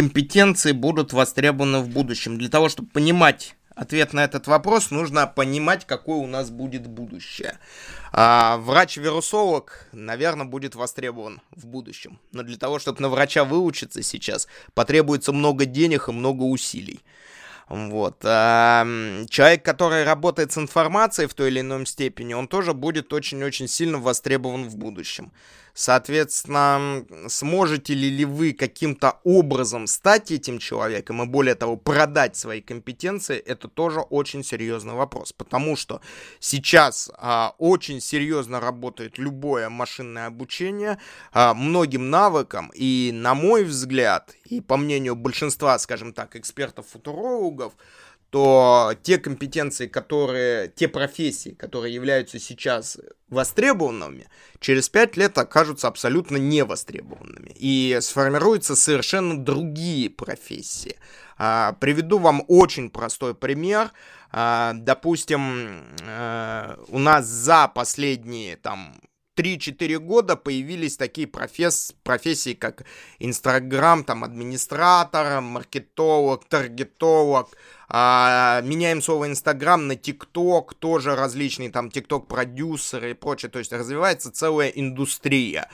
компетенции будут востребованы в будущем? Для того, чтобы понимать ответ на этот вопрос, нужно понимать, какое у нас будет будущее. А, врач-вирусолог, наверное, будет востребован в будущем. Но для того, чтобы на врача выучиться сейчас, потребуется много денег и много усилий. Вот. А, человек, который работает с информацией в той или иной степени, он тоже будет очень-очень сильно востребован в будущем. Соответственно, сможете ли, ли вы каким-то образом стать этим человеком и более того продать свои компетенции, это тоже очень серьезный вопрос, потому что сейчас а, очень серьезно работает любое машинное обучение а, многим навыкам. И, на мой взгляд, и по мнению большинства, скажем так, экспертов-футурологов, то те компетенции, которые, те профессии, которые являются сейчас востребованными, через пять лет окажутся абсолютно невостребованными. И сформируются совершенно другие профессии. А, приведу вам очень простой пример. А, допустим, а, у нас за последние там 3-4 года появились такие професс, профессии, как Инстаграм, там, администратор, маркетолог, таргетолог, а, меняем слово Инстаграм на ТикТок, тоже различные там ТикТок-продюсеры и прочее, то есть развивается целая индустрия.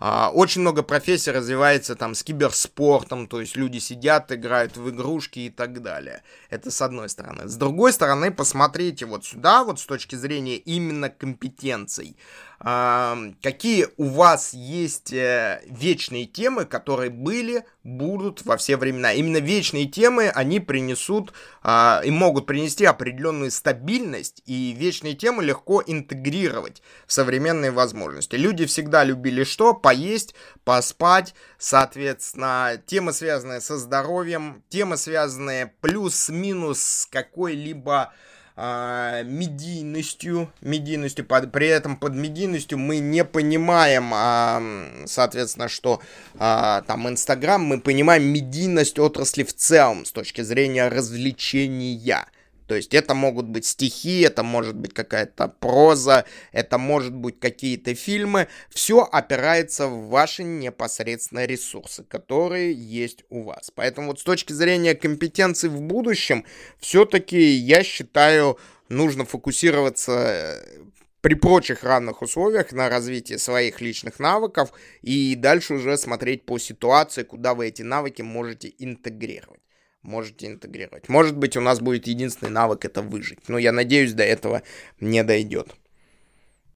А, очень много профессий развивается там с киберспортом, то есть люди сидят, играют в игрушки и так далее. Это с одной стороны. С другой стороны, посмотрите вот сюда, вот с точки зрения именно компетенций. А, какие у вас есть э, вечные темы, которые были, будут во все времена. Именно вечные темы, они принесут а, и могут принести определенную стабильность, и вечные темы легко интегрировать в современные возможности. Люди всегда любили что? Поесть, поспать, соответственно, темы, связанные со здоровьем, темы, связанные плюс-минус с какой-либо а, медийностью, медийностью, под, при этом под медийностью мы не понимаем, а, соответственно, что а, там Инстаграм, мы понимаем медийность отрасли в целом с точки зрения развлечения. То есть это могут быть стихи, это может быть какая-то проза, это может быть какие-то фильмы. Все опирается в ваши непосредственные ресурсы, которые есть у вас. Поэтому вот с точки зрения компетенций в будущем, все-таки я считаю, нужно фокусироваться э, при прочих равных условиях на развитие своих личных навыков и дальше уже смотреть по ситуации, куда вы эти навыки можете интегрировать можете интегрировать. Может быть, у нас будет единственный навык это выжить. Но я надеюсь, до этого не дойдет.